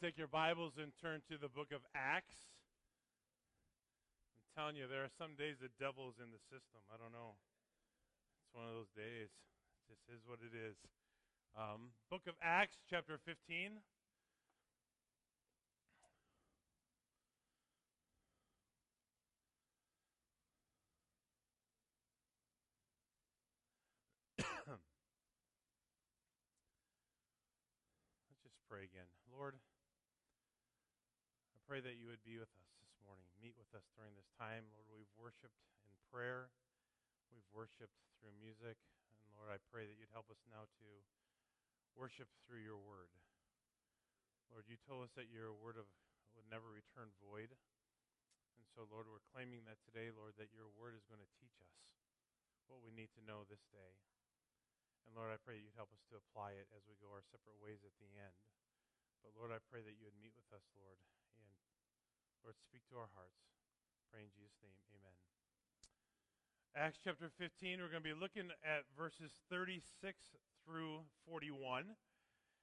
take your Bibles and turn to the book of Acts. I'm telling you, there are some days the devil's in the system. I don't know. It's one of those days. Just is what it is. Um, book of Acts, chapter 15. Let's just pray again. Lord, I pray that you would be with us this morning. Meet with us during this time. Lord, we've worshiped in prayer, we've worshiped through music. And Lord, I pray that you'd help us now to worship through your word. Lord, you told us that your word of, would never return void. And so, Lord, we're claiming that today, Lord, that your word is going to teach us what we need to know this day. And Lord, I pray that you'd help us to apply it as we go our separate ways at the end. But Lord, I pray that you would meet with us, Lord. Lord, speak to our hearts. Pray in Jesus' name. Amen. Acts chapter 15, we're going to be looking at verses 36 through 41.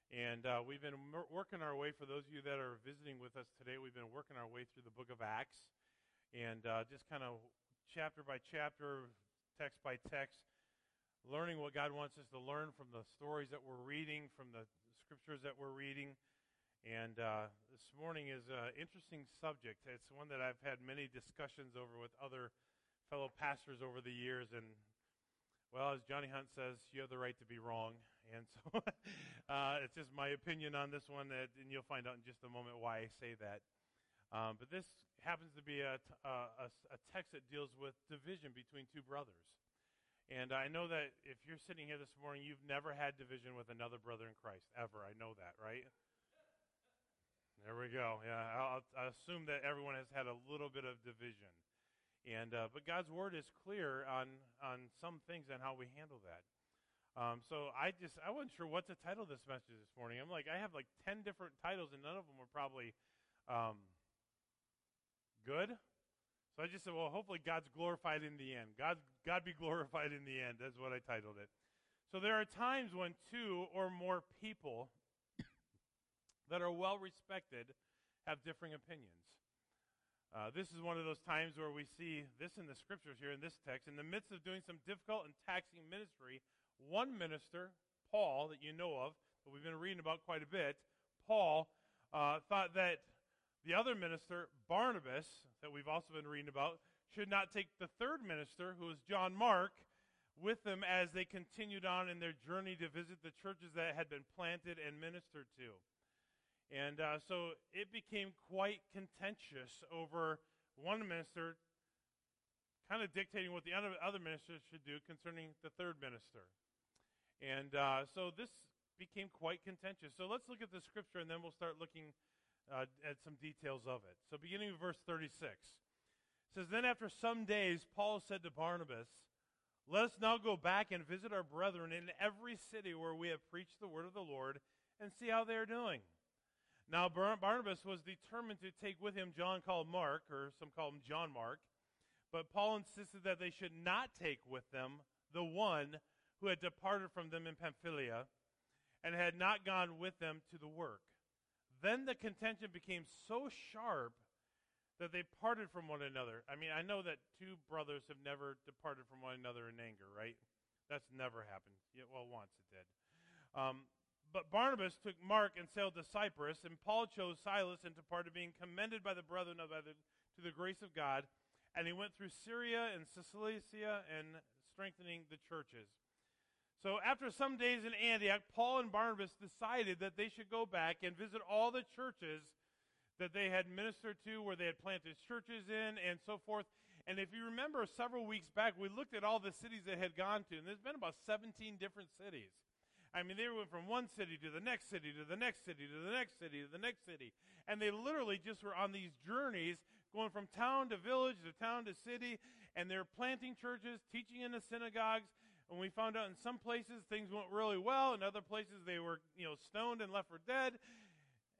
And uh, we've been working our way, for those of you that are visiting with us today, we've been working our way through the book of Acts. And uh, just kind of chapter by chapter, text by text, learning what God wants us to learn from the stories that we're reading, from the scriptures that we're reading. And uh, this morning is an interesting subject. It's one that I've had many discussions over with other fellow pastors over the years. And, well, as Johnny Hunt says, you have the right to be wrong. And so uh, it's just my opinion on this one, that, and you'll find out in just a moment why I say that. Um, but this happens to be a, a, a text that deals with division between two brothers. And I know that if you're sitting here this morning, you've never had division with another brother in Christ, ever. I know that, right? There we go. Yeah, i assume that everyone has had a little bit of division. And, uh, but God's word is clear on, on some things and how we handle that. Um, so I just, I wasn't sure what to title this message this morning. I'm like, I have like 10 different titles and none of them are probably um, good. So I just said, well, hopefully God's glorified in the end. God, God be glorified in the end. That's what I titled it. So there are times when two or more people that are well respected have differing opinions. Uh, this is one of those times where we see this in the scriptures here in this text. In the midst of doing some difficult and taxing ministry, one minister, Paul, that you know of, that we've been reading about quite a bit, Paul, uh, thought that the other minister, Barnabas, that we've also been reading about, should not take the third minister, who was John Mark, with them as they continued on in their journey to visit the churches that had been planted and ministered to. And uh, so it became quite contentious over one minister kind of dictating what the other, ministers should do concerning the third minister. And uh, so this became quite contentious. So let's look at the scripture and then we'll start looking uh, at some details of it. So, beginning with verse 36, it says, Then after some days, Paul said to Barnabas, Let us now go back and visit our brethren in every city where we have preached the word of the Lord and see how they are doing. Now, Bar- Barnabas was determined to take with him John called Mark, or some call him John Mark, but Paul insisted that they should not take with them the one who had departed from them in Pamphylia and had not gone with them to the work. Then the contention became so sharp that they parted from one another. I mean, I know that two brothers have never departed from one another in anger, right? That's never happened. Yeah, well, once it did. Um, but Barnabas took Mark and sailed to Cyprus, and Paul chose Silas and departed, being commended by the brethren of other, to the grace of God. And he went through Syria and Cilicia and strengthening the churches. So after some days in Antioch, Paul and Barnabas decided that they should go back and visit all the churches that they had ministered to, where they had planted churches in, and so forth. And if you remember several weeks back, we looked at all the cities they had gone to, and there's been about 17 different cities. I mean, they went from one city to the next city to the next city to the next city to the next city. And they literally just were on these journeys going from town to village to town to city, and they're planting churches, teaching in the synagogues, and we found out in some places things went really well, in other places they were, you know, stoned and left for dead.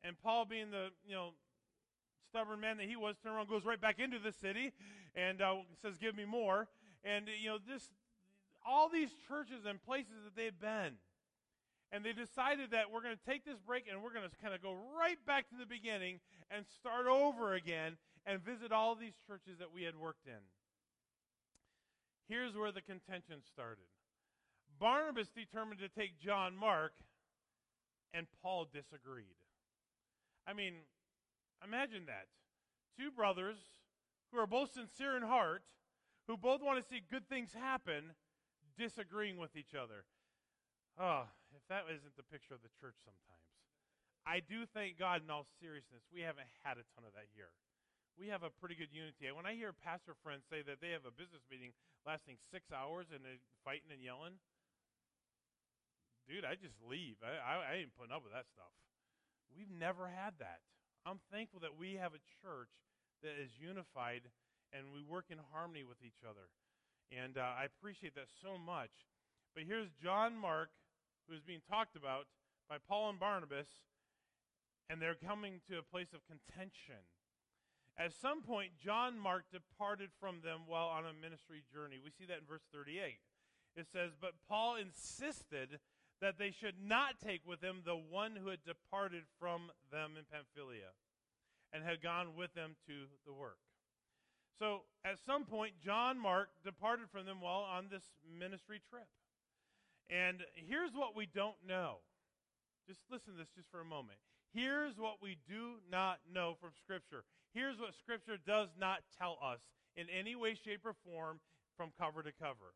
And Paul, being the, you know, stubborn man that he was, turns around, goes right back into the city, and uh, says, "Give me more." And you know, this, all these churches and places that they've been, And they decided that we're going to take this break and we're going to kind of go right back to the beginning and start over again and visit all these churches that we had worked in. Here's where the contention started. Barnabas determined to take John Mark, and Paul disagreed. I mean, imagine that. Two brothers who are both sincere in heart, who both want to see good things happen, disagreeing with each other. Oh, if that isn't the picture of the church sometimes. I do thank God in all seriousness, we haven't had a ton of that here. We have a pretty good unity. When I hear pastor friends say that they have a business meeting lasting six hours and they're fighting and yelling, dude, I just leave. I, I, I ain't putting up with that stuff. We've never had that. I'm thankful that we have a church that is unified and we work in harmony with each other. And uh, I appreciate that so much. But here's John Mark, who is being talked about by Paul and Barnabas, and they're coming to a place of contention. At some point, John Mark departed from them while on a ministry journey. We see that in verse 38. It says, But Paul insisted that they should not take with them the one who had departed from them in Pamphylia and had gone with them to the work. So at some point, John Mark departed from them while on this ministry trip. And here's what we don't know. Just listen to this just for a moment. Here's what we do not know from Scripture. Here's what Scripture does not tell us in any way, shape, or form from cover to cover.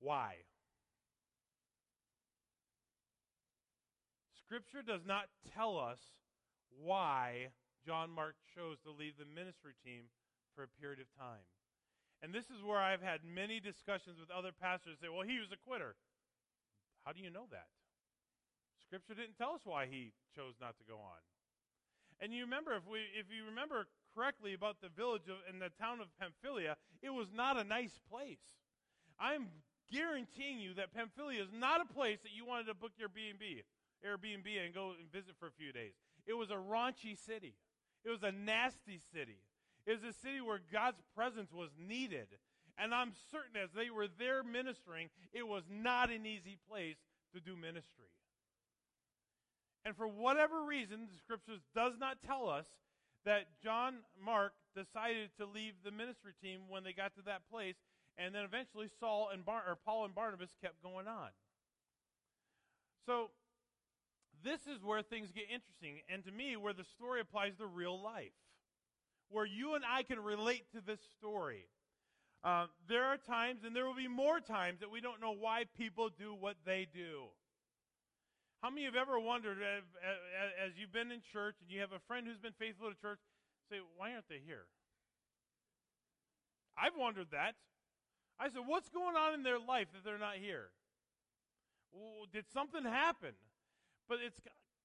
Why? Scripture does not tell us why John Mark chose to leave the ministry team for a period of time. And this is where I've had many discussions with other pastors say, well, he was a quitter. How do you know that? Scripture didn't tell us why he chose not to go on. And you remember, if we, if you remember correctly about the village of, in the town of Pamphylia, it was not a nice place. I'm guaranteeing you that Pamphylia is not a place that you wanted to book your B&B, Airbnb, and go and visit for a few days. It was a raunchy city. It was a nasty city. Was a city where God's presence was needed. And I'm certain as they were there ministering, it was not an easy place to do ministry. And for whatever reason, the scriptures does not tell us that John Mark decided to leave the ministry team when they got to that place, and then eventually Saul and Bar- or Paul and Barnabas kept going on. So this is where things get interesting, and to me, where the story applies to real life, where you and I can relate to this story. Uh, there are times, and there will be more times, that we don't know why people do what they do. How many of you have ever wondered, as you've been in church and you have a friend who's been faithful to church, say, why aren't they here? I've wondered that. I said, what's going on in their life that they're not here? Well, did something happen? But it's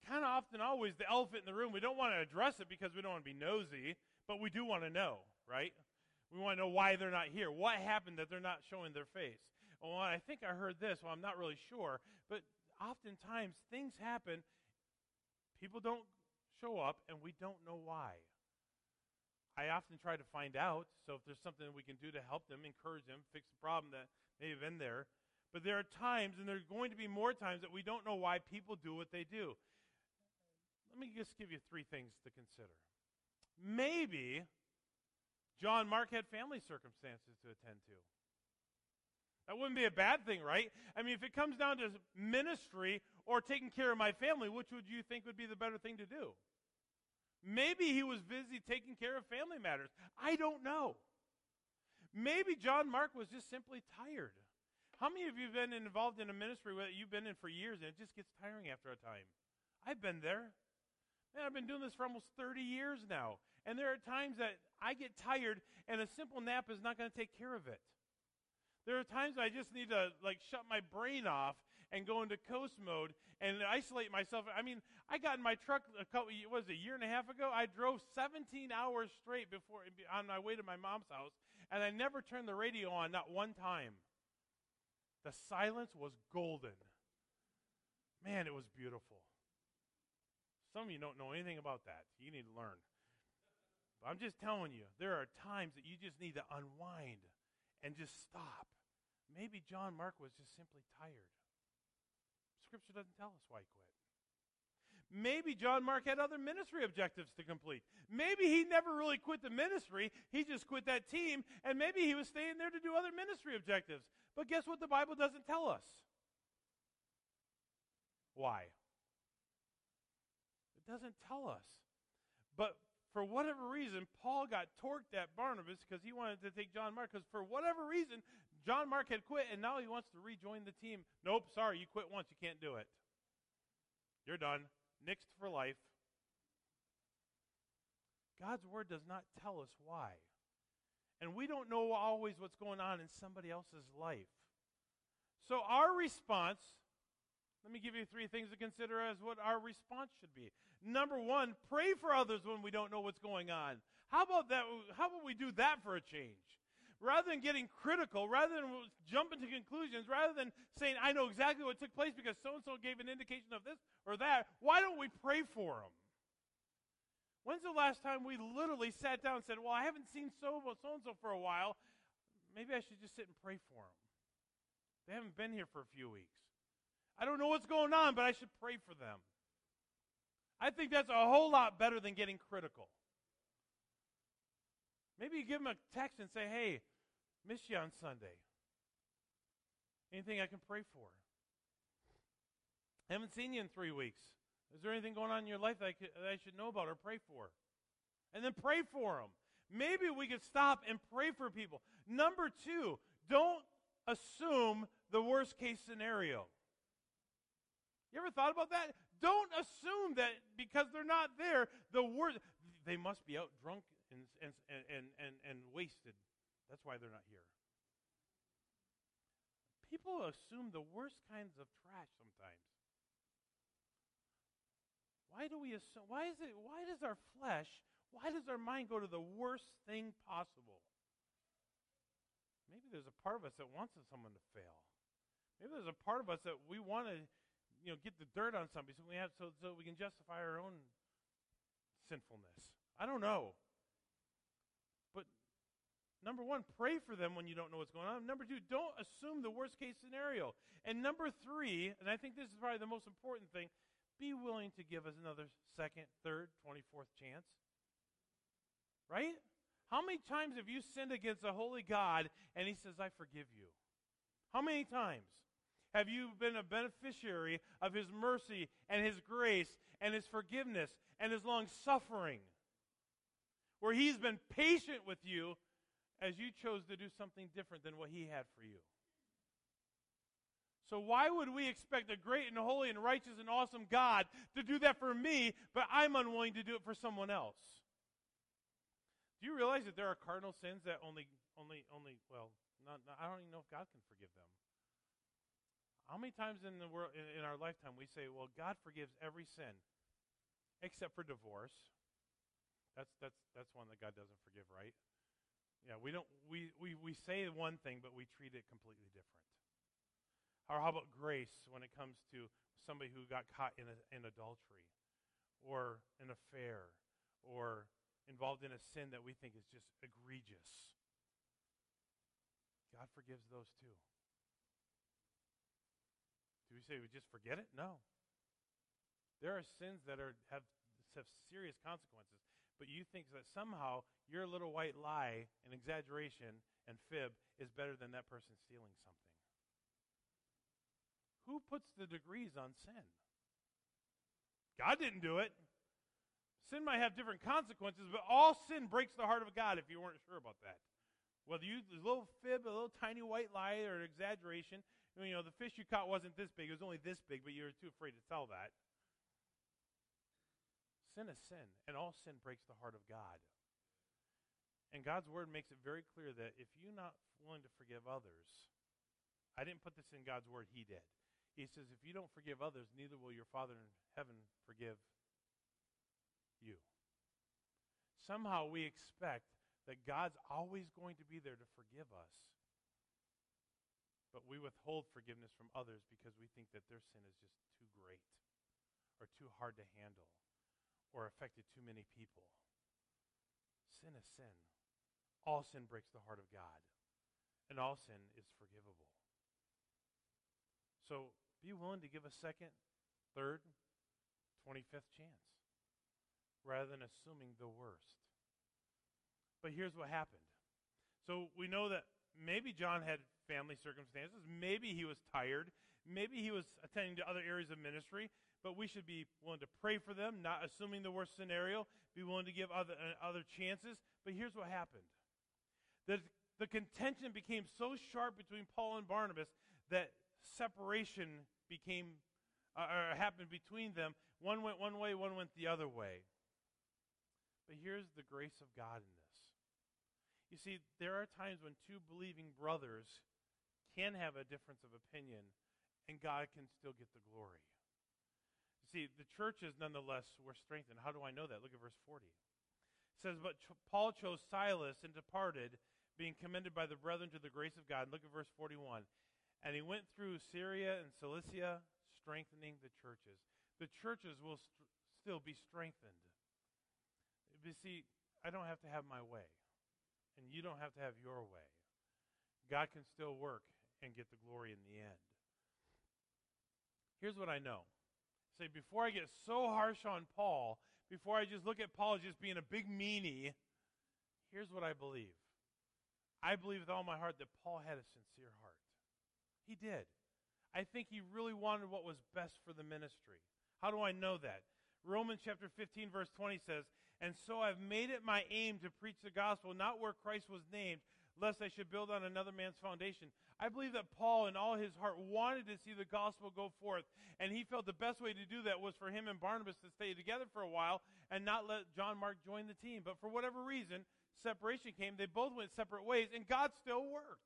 kind of often always the elephant in the room. We don't want to address it because we don't want to be nosy, but we do want to know, right? We want to know why they're not here. What happened that they're not showing their face? Well, I think I heard this. Well, I'm not really sure. But oftentimes things happen, people don't show up, and we don't know why. I often try to find out, so if there's something we can do to help them, encourage them, fix the problem that may have been there. But there are times, and there are going to be more times, that we don't know why people do what they do. Let me just give you three things to consider. Maybe John Mark had family circumstances to attend to. That wouldn't be a bad thing, right? I mean, if it comes down to ministry or taking care of my family, which would you think would be the better thing to do? Maybe he was busy taking care of family matters. I don't know. Maybe John Mark was just simply tired. How many of you have been involved in a ministry that you've been in for years and it just gets tiring after a time? I've been there. Man, I've been doing this for almost 30 years now. And there are times that I get tired and a simple nap is not going to take care of it. There are times I just need to like shut my brain off and go into coast mode and isolate myself. I mean, I got in my truck a couple was it, a year and a half ago. I drove 17 hours straight before on my way to my mom's house, and I never turned the radio on not one time. The silence was golden. Man, it was beautiful. Some of you don't know anything about that. You need to learn. But I'm just telling you, there are times that you just need to unwind and just stop. Maybe John Mark was just simply tired. Scripture doesn't tell us why he quit. Maybe John Mark had other ministry objectives to complete. Maybe he never really quit the ministry. He just quit that team, and maybe he was staying there to do other ministry objectives. But guess what the Bible doesn't tell us? Why? It doesn't tell us. But for whatever reason, Paul got torqued at Barnabas because he wanted to take John Mark. Because for whatever reason, John Mark had quit, and now he wants to rejoin the team. Nope, sorry, you quit once. You can't do it. You're done. Nixed for life. God's word does not tell us why. And we don't know always what's going on in somebody else's life. So our response let me give you three things to consider as what our response should be. Number one, pray for others when we don't know what's going on. How about that? How about we do that for a change? Rather than getting critical, rather than jumping to conclusions, rather than saying, I know exactly what took place because so and so gave an indication of this or that, why don't we pray for them? When's the last time we literally sat down and said, Well, I haven't seen so and so for a while. Maybe I should just sit and pray for them? They haven't been here for a few weeks. I don't know what's going on, but I should pray for them. I think that's a whole lot better than getting critical. Maybe you give them a text and say, hey, miss you on Sunday. Anything I can pray for? I haven't seen you in three weeks. Is there anything going on in your life that I, could, that I should know about or pray for? And then pray for them. Maybe we could stop and pray for people. Number two, don't assume the worst case scenario. You ever thought about that? Don't assume that because they're not there, the word they must be out drunk and, and, and, and, and wasted. That's why they're not here. People assume the worst kinds of trash sometimes. Why do we assume? Why is it? Why does our flesh? Why does our mind go to the worst thing possible? Maybe there's a part of us that wants someone to fail. Maybe there's a part of us that we want to you know, get the dirt on somebody so we have so, so we can justify our own sinfulness. I don't know. But number one, pray for them when you don't know what's going on. Number two, don't assume the worst case scenario. And number three, and I think this is probably the most important thing, be willing to give us another second, third, 24th chance. Right? How many times have you sinned against a holy God and he says, I forgive you? How many times? Have you been a beneficiary of his mercy and his grace and his forgiveness and his long suffering? Where he's been patient with you as you chose to do something different than what he had for you. So, why would we expect a great and holy and righteous and awesome God to do that for me, but I'm unwilling to do it for someone else? Do you realize that there are cardinal sins that only, only, only, well, not, not, I don't even know if God can forgive them. How many times in the world in, in our lifetime we say, "Well, God forgives every sin except for divorce." That's that's that's one that God doesn't forgive, right? Yeah, we don't we, we, we say one thing but we treat it completely different. Or how about grace when it comes to somebody who got caught in a, in adultery or an affair or involved in a sin that we think is just egregious? God forgives those too. Do we say we just forget it? No. There are sins that are have have serious consequences, but you think that somehow your little white lie and exaggeration and fib is better than that person stealing something. Who puts the degrees on sin? God didn't do it. Sin might have different consequences, but all sin breaks the heart of God if you weren't sure about that. Whether you a little fib, a little tiny white lie, or an exaggeration, you know, the fish you caught wasn't this big, it was only this big, but you were too afraid to tell that. Sin is sin, and all sin breaks the heart of God. And God's word makes it very clear that if you're not willing to forgive others, I didn't put this in God's word, He did. He says, if you don't forgive others, neither will your Father in heaven forgive you. Somehow we expect that God's always going to be there to forgive us. But we withhold forgiveness from others because we think that their sin is just too great or too hard to handle or affected too many people. Sin is sin. All sin breaks the heart of God, and all sin is forgivable. So be willing to give a second, third, 25th chance rather than assuming the worst. But here's what happened. So we know that maybe John had family circumstances. Maybe he was tired. Maybe he was attending to other areas of ministry. But we should be willing to pray for them, not assuming the worst scenario. Be willing to give other, uh, other chances. But here's what happened. The, the contention became so sharp between Paul and Barnabas that separation became uh, or happened between them. One went one way, one went the other way. But here's the grace of God in this. You see, there are times when two believing brothers can have a difference of opinion, and God can still get the glory. You see, the churches nonetheless were strengthened. How do I know that? Look at verse 40. It says, But Paul chose Silas and departed, being commended by the brethren to the grace of God. Look at verse 41. And he went through Syria and Cilicia, strengthening the churches. The churches will st- still be strengthened. You see, I don't have to have my way and you don't have to have your way. God can still work and get the glory in the end. Here's what I know. Say, before I get so harsh on Paul, before I just look at Paul as just being a big meanie, here's what I believe. I believe with all my heart that Paul had a sincere heart. He did. I think he really wanted what was best for the ministry. How do I know that? Romans chapter 15, verse 20 says, and so I've made it my aim to preach the gospel, not where Christ was named, lest I should build on another man's foundation. I believe that Paul, in all his heart, wanted to see the gospel go forth, and he felt the best way to do that was for him and Barnabas to stay together for a while and not let John Mark join the team. But for whatever reason, separation came. They both went separate ways, and God still worked.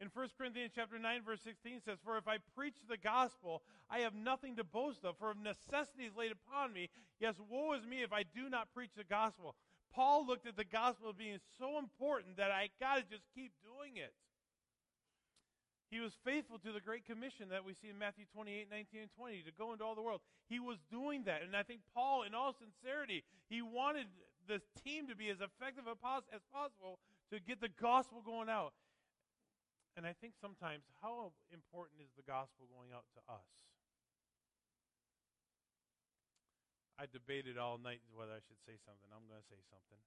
In 1 Corinthians chapter 9 verse 16 says, "For if I preach the gospel, I have nothing to boast of, for if necessity is laid upon me, yes, woe is me if I do not preach the gospel." Paul looked at the gospel as being so important that I got to just keep doing it. He was faithful to the Great Commission that we see in Matthew 28, 19, and 20 to go into all the world. He was doing that. And I think Paul, in all sincerity, he wanted the team to be as effective as possible to get the gospel going out. And I think sometimes, how important is the gospel going out to us? I debated all night whether I should say something. I'm going to say something.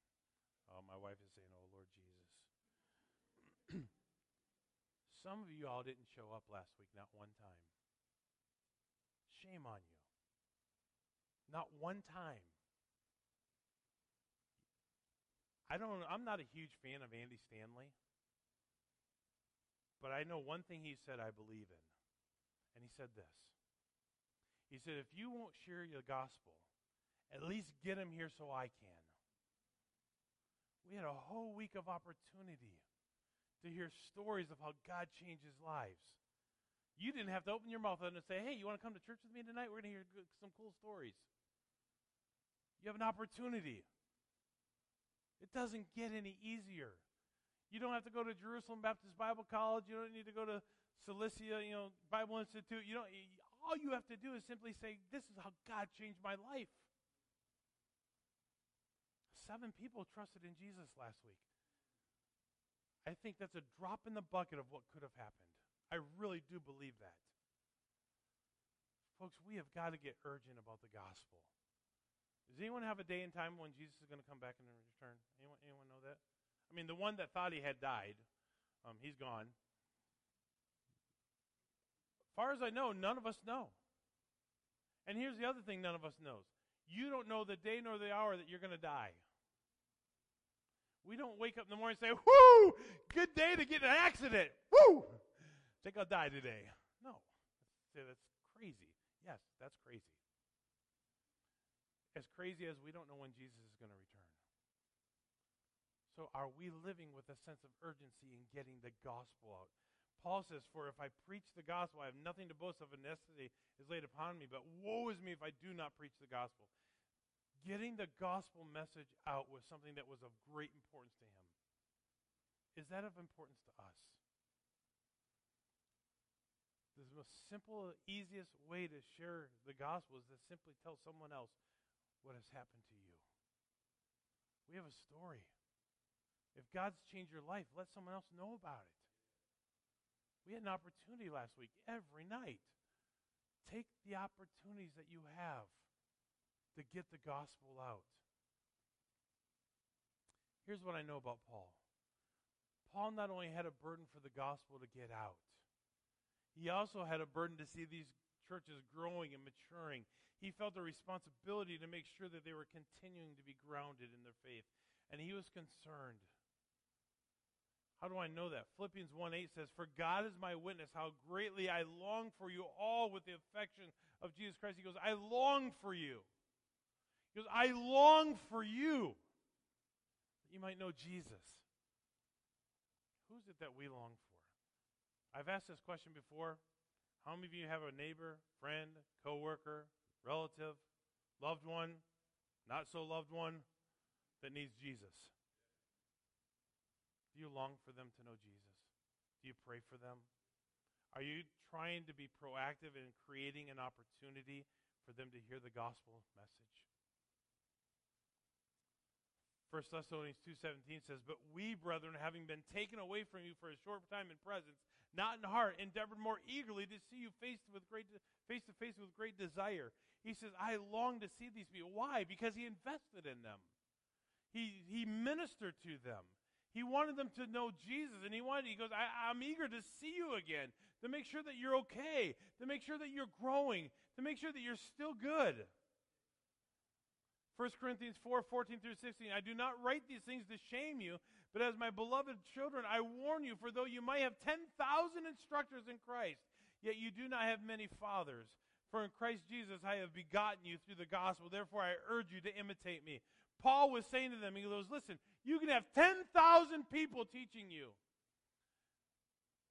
Oh, my wife is saying, Oh, Lord Jesus. Some of you all didn't show up last week, not one time. Shame on you. Not one time. I don't I'm not a huge fan of Andy Stanley. But I know one thing he said I believe in. And he said this. He said, if you won't share the gospel, at least get him here so I can. We had a whole week of opportunity to hear stories of how God changes lives. You didn't have to open your mouth and say, hey, you want to come to church with me tonight? We're going to hear some cool stories. You have an opportunity. It doesn't get any easier. You don't have to go to Jerusalem Baptist Bible College. You don't need to go to Cilicia, you know, Bible Institute. You don't. All you have to do is simply say, "This is how God changed my life." Seven people trusted in Jesus last week. I think that's a drop in the bucket of what could have happened. I really do believe that. Folks, we have got to get urgent about the gospel. Does anyone have a day and time when Jesus is going to come back and return? Anyone, anyone know that? I mean, the one that thought he had died, um, he's gone. Far as I know, none of us know. And here's the other thing none of us knows. You don't know the day nor the hour that you're going to die. We don't wake up in the morning and say, Whoo, good day to get an accident. Woo! Think I'll die today. No. That's crazy. Yes, that's crazy. As crazy as we don't know when Jesus is going to return. So are we living with a sense of urgency in getting the gospel out? Paul says, For if I preach the gospel, I have nothing to boast of, and necessity is laid upon me. But woe is me if I do not preach the gospel. Getting the gospel message out was something that was of great importance to him. Is that of importance to us? The most simple, easiest way to share the gospel is to simply tell someone else what has happened to you. We have a story. If God's changed your life, let someone else know about it. We had an opportunity last week every night. Take the opportunities that you have to get the gospel out. Here's what I know about Paul Paul not only had a burden for the gospel to get out, he also had a burden to see these churches growing and maturing. He felt a responsibility to make sure that they were continuing to be grounded in their faith. And he was concerned. How do I know that? Philippians 1 8 says, For God is my witness, how greatly I long for you all with the affection of Jesus Christ. He goes, I long for you. He goes, I long for you. That you might know Jesus. Who's it that we long for? I've asked this question before. How many of you have a neighbor, friend, coworker, relative, loved one, not so loved one that needs Jesus? Do you long for them to know Jesus? Do you pray for them? Are you trying to be proactive in creating an opportunity for them to hear the gospel message? 1 Thessalonians 2.17 says, But we, brethren, having been taken away from you for a short time in presence, not in heart, endeavored more eagerly to see you face with great face to face with great desire. He says, I long to see these people. Why? Because he invested in them. He he ministered to them. He wanted them to know Jesus, and he wanted, he goes, I, I'm eager to see you again, to make sure that you're okay, to make sure that you're growing, to make sure that you're still good. 1 Corinthians 4 14 through 16. I do not write these things to shame you, but as my beloved children, I warn you, for though you might have 10,000 instructors in Christ, yet you do not have many fathers. For in Christ Jesus I have begotten you through the gospel. Therefore I urge you to imitate me. Paul was saying to them, he goes, Listen, you can have 10,000 people teaching you.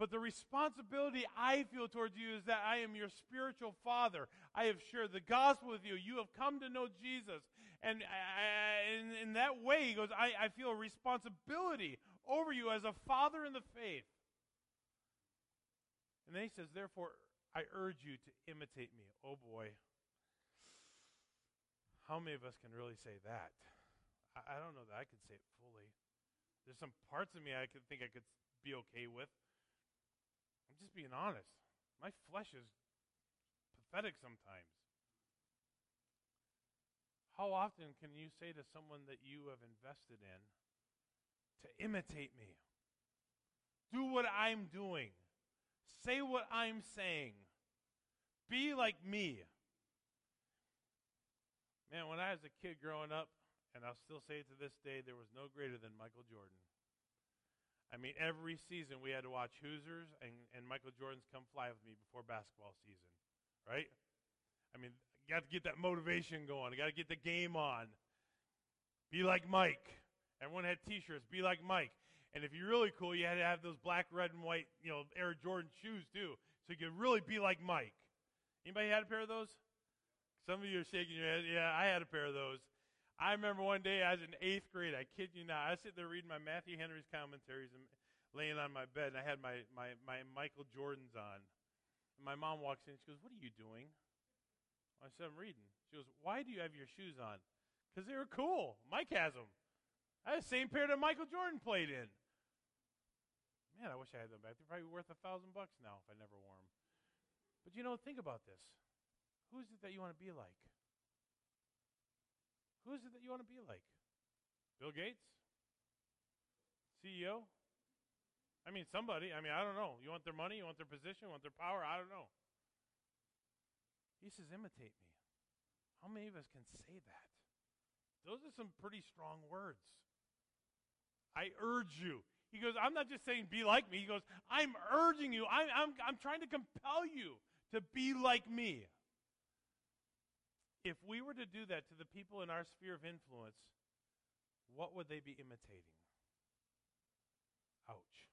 But the responsibility I feel towards you is that I am your spiritual father. I have shared the gospel with you. You have come to know Jesus. And I, in, in, that way, he goes, I, I feel a responsibility over you as a father in the faith. And then he says, Therefore, I urge you to imitate me. Oh boy. How many of us can really say that? I, I don't know that I could say it fully. There's some parts of me I could think I could be okay with. Just being honest. My flesh is pathetic sometimes. How often can you say to someone that you have invested in to imitate me? Do what I'm doing. Say what I'm saying. Be like me. Man, when I was a kid growing up, and I'll still say it to this day, there was no greater than Michael Jordan. I mean, every season we had to watch Hoosiers and, and Michael Jordan's Come Fly With Me before basketball season, right? I mean, you got to get that motivation going. You got to get the game on. Be like Mike. Everyone had T-shirts. Be like Mike. And if you're really cool, you had to have those black, red, and white, you know, Air Jordan shoes too, so you could really be like Mike. Anybody had a pair of those? Some of you are shaking your head. Yeah, I had a pair of those. I remember one day I was in eighth grade. I kid you not. I was sitting there reading my Matthew Henry's commentaries and laying on my bed, and I had my, my, my Michael Jordans on. And my mom walks in. She goes, "What are you doing?" I said, "I'm reading." She goes, "Why do you have your shoes on?" Because they were cool. Mike has them. I had the same pair that Michael Jordan played in. Man, I wish I had them back. They're probably worth a thousand bucks now if I never wore them. But you know, think about this. Who is it that you want to be like? Who is it that you want to be like? Bill Gates? CEO? I mean, somebody. I mean, I don't know. You want their money? You want their position? You want their power? I don't know. He says, imitate me. How many of us can say that? Those are some pretty strong words. I urge you. He goes, I'm not just saying be like me. He goes, I'm urging you. I'm, I'm, I'm trying to compel you to be like me. If we were to do that to the people in our sphere of influence, what would they be imitating? Ouch.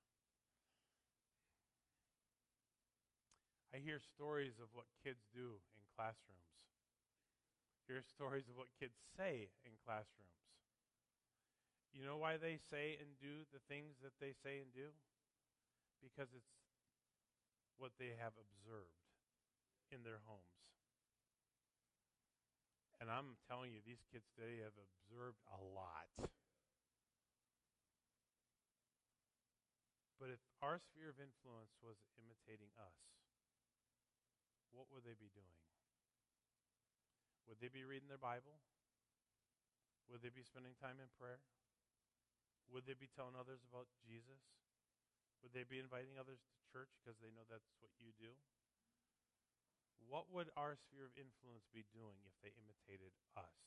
I hear stories of what kids do in classrooms. Hear stories of what kids say in classrooms. You know why they say and do the things that they say and do? Because it's what they have observed in their homes. And I'm telling you, these kids today have observed a lot. But if our sphere of influence was imitating us, what would they be doing? Would they be reading their Bible? Would they be spending time in prayer? Would they be telling others about Jesus? Would they be inviting others to church because they know that's what you do? What would our sphere of influence be doing if they imitated us?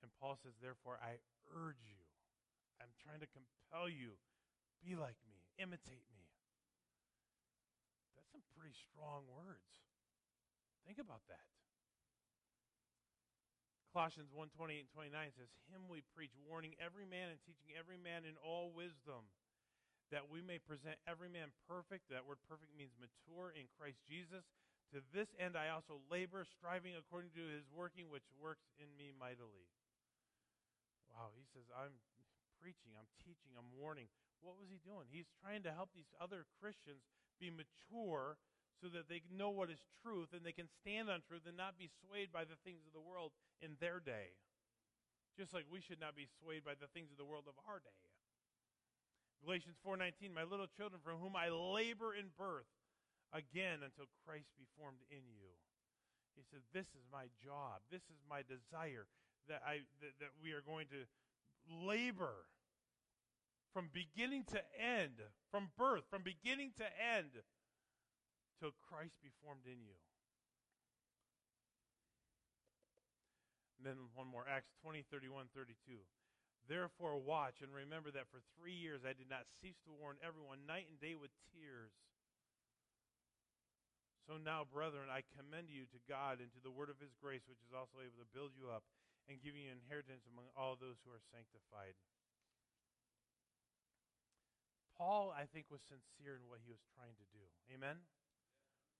And Paul says, therefore, I urge you, I'm trying to compel you, be like me, imitate me. That's some pretty strong words. Think about that. Colossians 1 28 and 29 says, Him we preach, warning every man and teaching every man in all wisdom, that we may present every man perfect. That word perfect means mature in Christ Jesus. To this end I also labor, striving according to his working, which works in me mightily. Wow, he says, I'm preaching, I'm teaching, I'm warning. What was he doing? He's trying to help these other Christians be mature so that they know what is truth and they can stand on truth and not be swayed by the things of the world in their day. Just like we should not be swayed by the things of the world of our day. Galatians 4:19 My little children from whom I labor in birth again until Christ be formed in you. He said this is my job. This is my desire that I that, that we are going to labor from beginning to end, from birth, from beginning to end till Christ be formed in you. And then one more, Acts 20, 31, 32. Therefore, watch and remember that for three years I did not cease to warn everyone night and day with tears. So now, brethren, I commend you to God and to the word of his grace, which is also able to build you up and give you an inheritance among all those who are sanctified. Paul, I think, was sincere in what he was trying to do. Amen?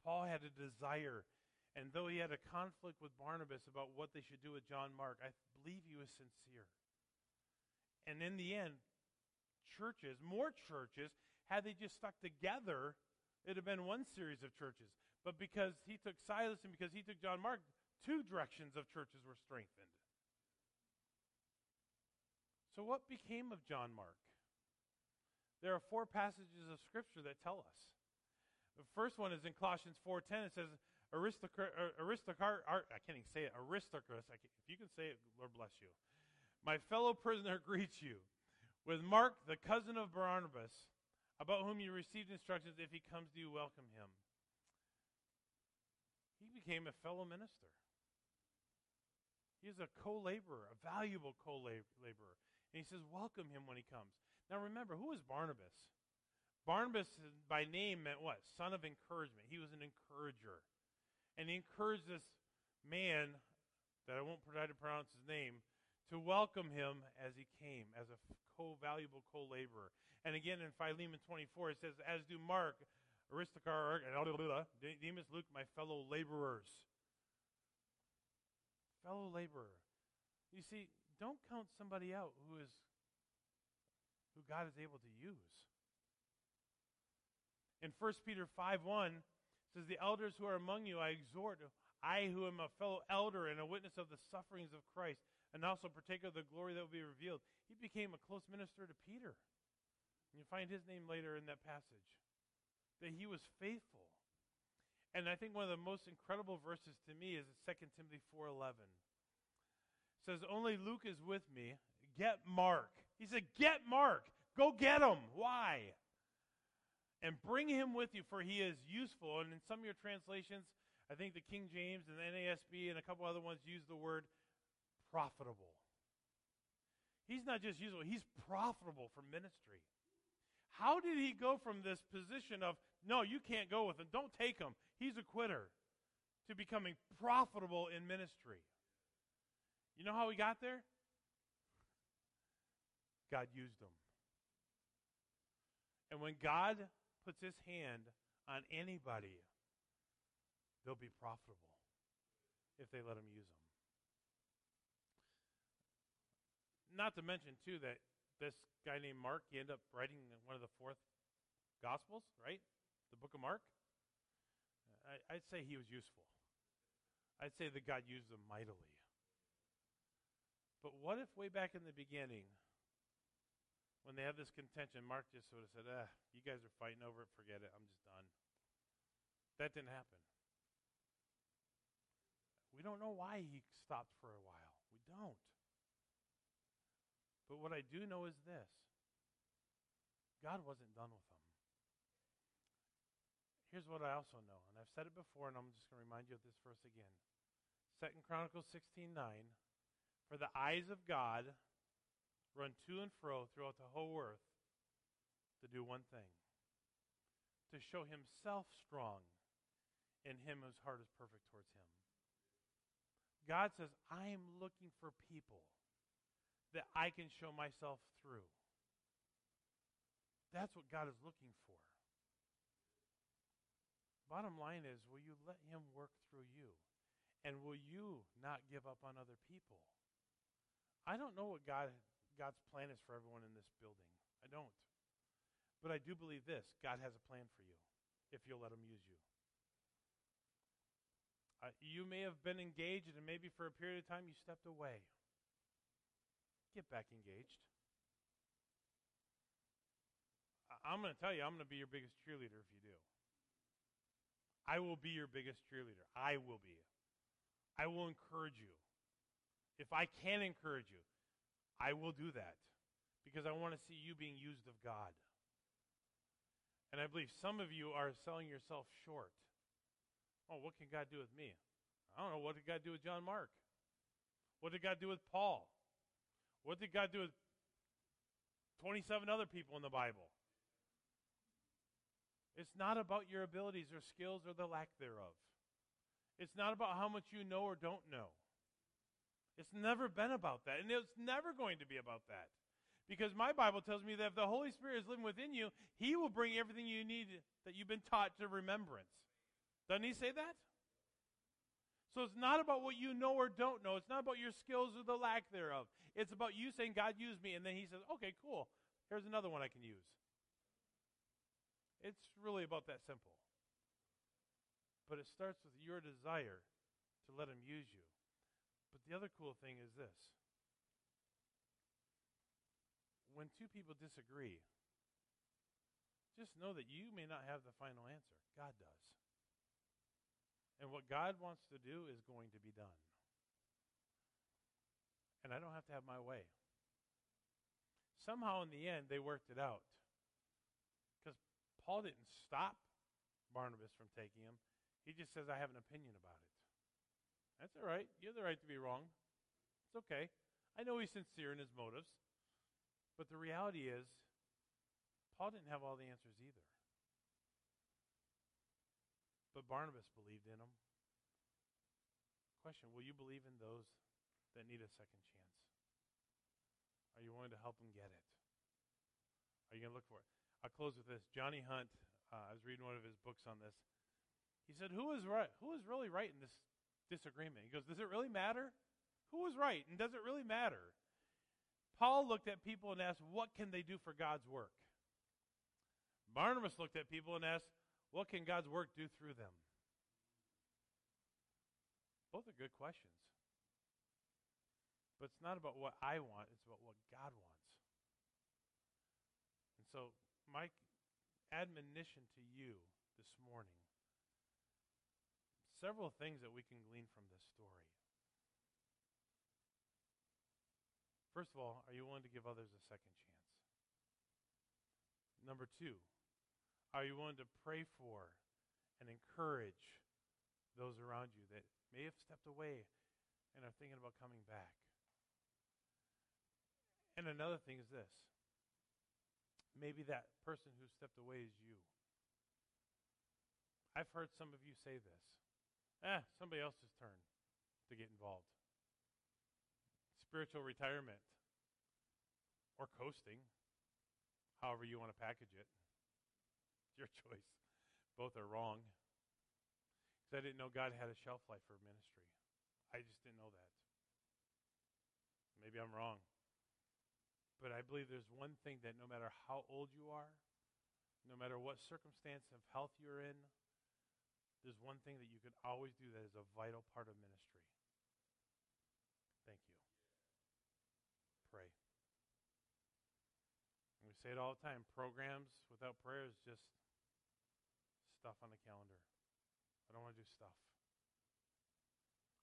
Paul had a desire, and though he had a conflict with Barnabas about what they should do with John Mark, I believe he was sincere. And in the end, churches, more churches, had they just stuck together, it'd have been one series of churches. But because he took Silas and because he took John Mark, two directions of churches were strengthened. So, what became of John Mark? There are four passages of Scripture that tell us. The first one is in Colossians 4.10. It says, Aristarchus, uh, I can't even say it, Aristarchus, if you can say it, Lord bless you. My fellow prisoner greets you. With Mark, the cousin of Barnabas, about whom you received instructions, if he comes to you, welcome him. He became a fellow minister. He is a co laborer, a valuable co laborer. And he says, Welcome him when he comes. Now remember, who is Barnabas? Barnabas, by name, meant what? Son of encouragement. He was an encourager. And he encouraged this man, that I won't try to pronounce his name, to welcome him as he came, as a co valuable co laborer. And again in Philemon 24, it says, As do Mark, Aristarchus, and Demas, Luke, my fellow laborers. Fellow laborer. You see, don't count somebody out who is who God is able to use. In 1 Peter 5 1, says, The elders who are among you I exhort, I who am a fellow elder and a witness of the sufferings of Christ, and also partake of the glory that will be revealed. He became a close minister to Peter. And you find his name later in that passage. That he was faithful. And I think one of the most incredible verses to me is 2 Timothy 4:11. says, "Only Luke is with me. Get Mark." He said, "Get Mark. Go get him. Why?" and bring him with you, for he is useful. And in some of your translations, I think the King James and the NASB and a couple other ones use the word profitable. He's not just useful, he's profitable for ministry. How did he go from this position of, no, you can't go with him, don't take him, he's a quitter, to becoming profitable in ministry? You know how he got there? God used him. And when God puts his hand on anybody, they'll be profitable if they let him use them. Not to mention, too, that this guy named Mark, he ended up writing one of the fourth Gospels, right? The book of Mark. I, I'd say he was useful. I'd say that God used him mightily. But what if way back in the beginning, when they had this contention, Mark just sort of said, ah, you guys are fighting over it, forget it, I'm just done. That didn't happen. We don't know why he stopped for a while. We don't. But what I do know is this God wasn't done with them. Here's what I also know, and I've said it before, and I'm just going to remind you of this verse again. Second Chronicles 16 9. For the eyes of God run to and fro throughout the whole earth to do one thing to show himself strong in him whose heart is perfect towards him. God says, I am looking for people that I can show myself through. That's what God is looking for. Bottom line is, will you let him work through you? And will you not give up on other people? I don't know what God God's plan is for everyone in this building. I don't. But I do believe this God has a plan for you if you'll let Him use you. Uh, you may have been engaged, and maybe for a period of time you stepped away. Get back engaged. I'm going to tell you, I'm going to be your biggest cheerleader if you do. I will be your biggest cheerleader. I will be. I will encourage you. If I can encourage you, I will do that because I want to see you being used of God. And I believe some of you are selling yourself short. Oh, what can God do with me? I don't know. What did God do with John Mark? What did God do with Paul? What did God do with 27 other people in the Bible? It's not about your abilities or skills or the lack thereof. It's not about how much you know or don't know. It's never been about that. And it's never going to be about that. Because my Bible tells me that if the Holy Spirit is living within you, He will bring everything you need that you've been taught to remembrance. Doesn't He say that? So it's not about what you know or don't know. It's not about your skills or the lack thereof. It's about you saying, God used me. And then He says, okay, cool. Here's another one I can use. It's really about that simple. But it starts with your desire to let Him use you. But the other cool thing is this when two people disagree, just know that you may not have the final answer. God does. And what God wants to do is going to be done. And I don't have to have my way. Somehow, in the end, they worked it out. Because Paul didn't stop Barnabas from taking him, he just says, I have an opinion about it. That's all right. You have the right to be wrong. It's okay. I know he's sincere in his motives. But the reality is, Paul didn't have all the answers either. But Barnabas believed in them. Question Will you believe in those that need a second chance? Are you willing to help them get it? Are you going to look for it? I'll close with this. Johnny Hunt, uh, I was reading one of his books on this. He said, Who is right? Who is really right in this disagreement. He goes, Does it really matter? Who was right? And does it really matter? Paul looked at people and asked, What can they do for God's work? Barnabas looked at people and asked, What can God's work do through them? Both are good questions. But it's not about what I want, it's about what God wants. And so, my admonition to you this morning several things that we can glean from this story. First of all, are you willing to give others a second chance? Number two, are you willing to pray for and encourage those around you that may have stepped away and are thinking about coming back? And another thing is this maybe that person who stepped away is you. I've heard some of you say this eh, somebody else's turn to get involved. Spiritual retirement or coasting, however you want to package it. It's your choice. Both are wrong. Because I didn't know God had a shelf life for ministry. I just didn't know that. Maybe I'm wrong. But I believe there's one thing that no matter how old you are, no matter what circumstance of health you're in, there's one thing that you can always do that is a vital part of ministry. Thank you. Pray. We say it all the time programs without prayer is just stuff on the calendar. I don't want to do stuff.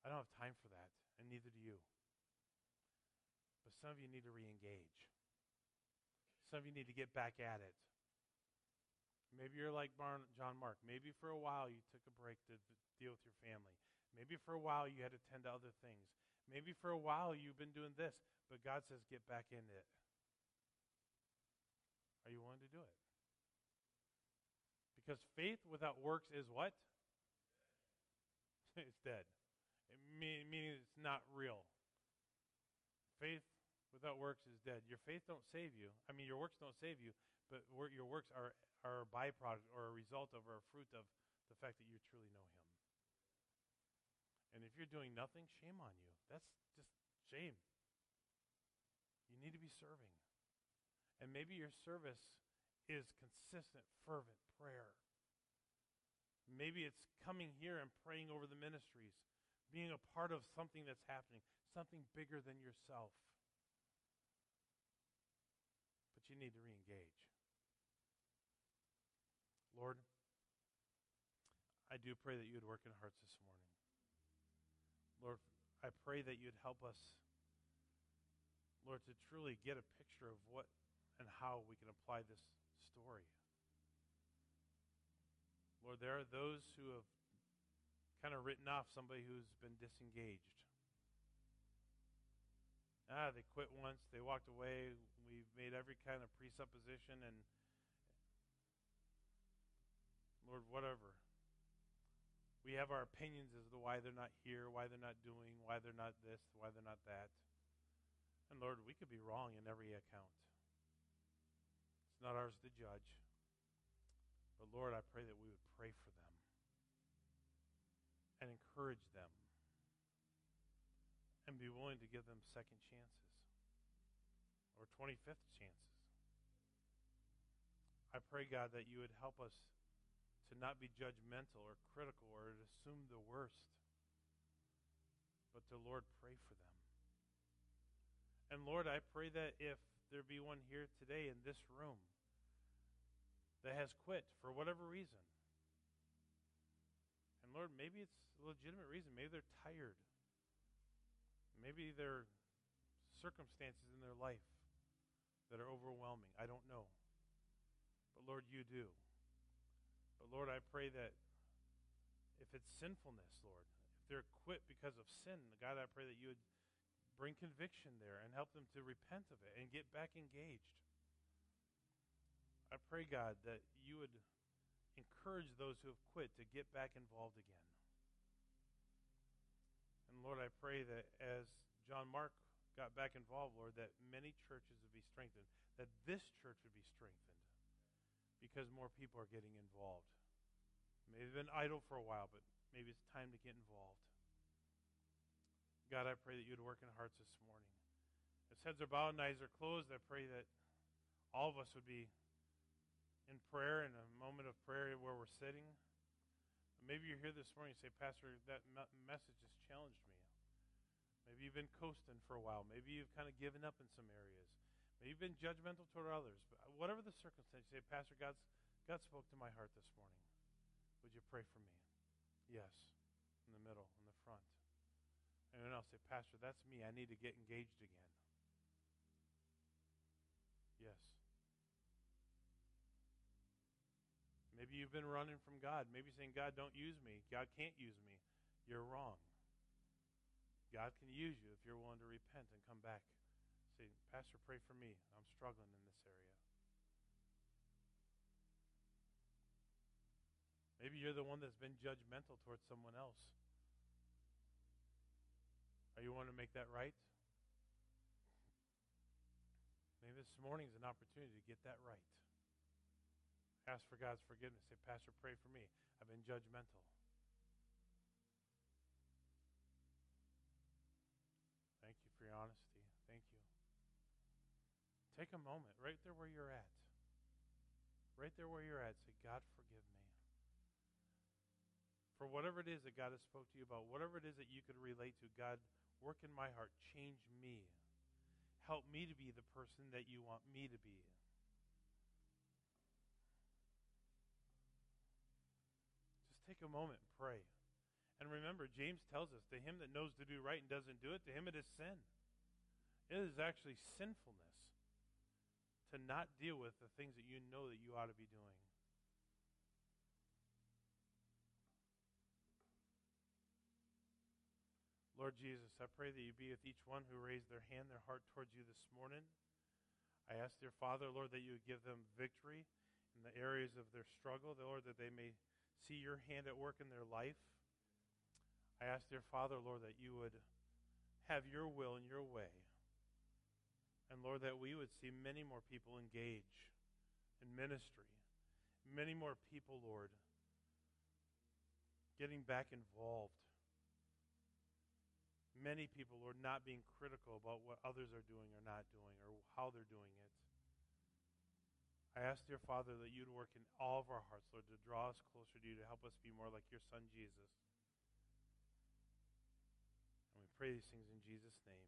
I don't have time for that, and neither do you. But some of you need to re engage. Some of you need to get back at it. Maybe you're like Barn, John Mark. Maybe for a while you took a break to deal with your family. Maybe for a while you had to tend to other things. Maybe for a while you've been doing this, but God says get back in it. Are you willing to do it? Because faith without works is what? it's dead. It mean, meaning it's not real. Faith without works is dead. Your faith don't save you. I mean, your works don't save you, but your works are are a byproduct or a result of or a fruit of the fact that you truly know Him. And if you're doing nothing, shame on you. That's just shame. You need to be serving. And maybe your service is consistent, fervent prayer. Maybe it's coming here and praying over the ministries, being a part of something that's happening, something bigger than yourself. But you need to re engage. Lord, I do pray that you would work in hearts this morning. Lord, I pray that you'd help us, Lord, to truly get a picture of what and how we can apply this story. Lord, there are those who have kind of written off somebody who's been disengaged. Ah, they quit once, they walked away, we've made every kind of presupposition and Lord, whatever. We have our opinions as to why they're not here, why they're not doing, why they're not this, why they're not that. And Lord, we could be wrong in every account. It's not ours to judge. But Lord, I pray that we would pray for them and encourage them and be willing to give them second chances or 25th chances. I pray, God, that you would help us to not be judgmental or critical or to assume the worst, but to, Lord, pray for them. And Lord, I pray that if there be one here today in this room that has quit for whatever reason, and Lord, maybe it's a legitimate reason. Maybe they're tired. Maybe there are circumstances in their life that are overwhelming. I don't know. But Lord, you do. But Lord, I pray that if it's sinfulness, Lord, if they're quit because of sin, God, I pray that you would bring conviction there and help them to repent of it and get back engaged. I pray, God, that you would encourage those who have quit to get back involved again. And Lord, I pray that as John Mark got back involved, Lord, that many churches would be strengthened, that this church would be strengthened because more people are getting involved. Maybe they've been idle for a while, but maybe it's time to get involved. God, I pray that you would work in hearts this morning. As heads are bowed and eyes are closed, I pray that all of us would be in prayer in a moment of prayer where we're sitting. Maybe you're here this morning and say, Pastor, that message has challenged me. Maybe you've been coasting for a while. Maybe you've kind of given up in some areas. Maybe you've been judgmental toward others. But uh, whatever the circumstance, say, Pastor, God's, God spoke to my heart this morning. Would you pray for me? Yes. In the middle, in the front. And then I'll say, Pastor, that's me. I need to get engaged again. Yes. Maybe you've been running from God. Maybe saying, God, don't use me. God can't use me. You're wrong. God can use you if you're willing to repent and come back. Say, Pastor, pray for me. I'm struggling in this area. Maybe you're the one that's been judgmental towards someone else. Are you wanting to make that right? Maybe this morning is an opportunity to get that right. Ask for God's forgiveness. Say, Pastor, pray for me. I've been judgmental. Thank you for your honesty. Thank you. Take a moment right there where you're at. Right there where you're at. Say, God, forgive me for whatever it is that God has spoke to you about, whatever it is that you could relate to, God, work in my heart, change me. Help me to be the person that you want me to be. Take a moment and pray. And remember, James tells us, to him that knows to do right and doesn't do it, to him it is sin. It is actually sinfulness to not deal with the things that you know that you ought to be doing. Lord Jesus, I pray that you be with each one who raised their hand, their heart towards you this morning. I ask, dear Father, Lord, that you would give them victory in the areas of their struggle, Lord, that they may see your hand at work in their life. I ask, dear Father, Lord, that you would have your will and your way. And Lord, that we would see many more people engage in ministry. Many more people, Lord, getting back involved many people, Lord, not being critical about what others are doing or not doing or how they're doing it. I ask, dear Father, that you'd work in all of our hearts, Lord, to draw us closer to you, to help us be more like your Son, Jesus. And we pray these things in Jesus' name.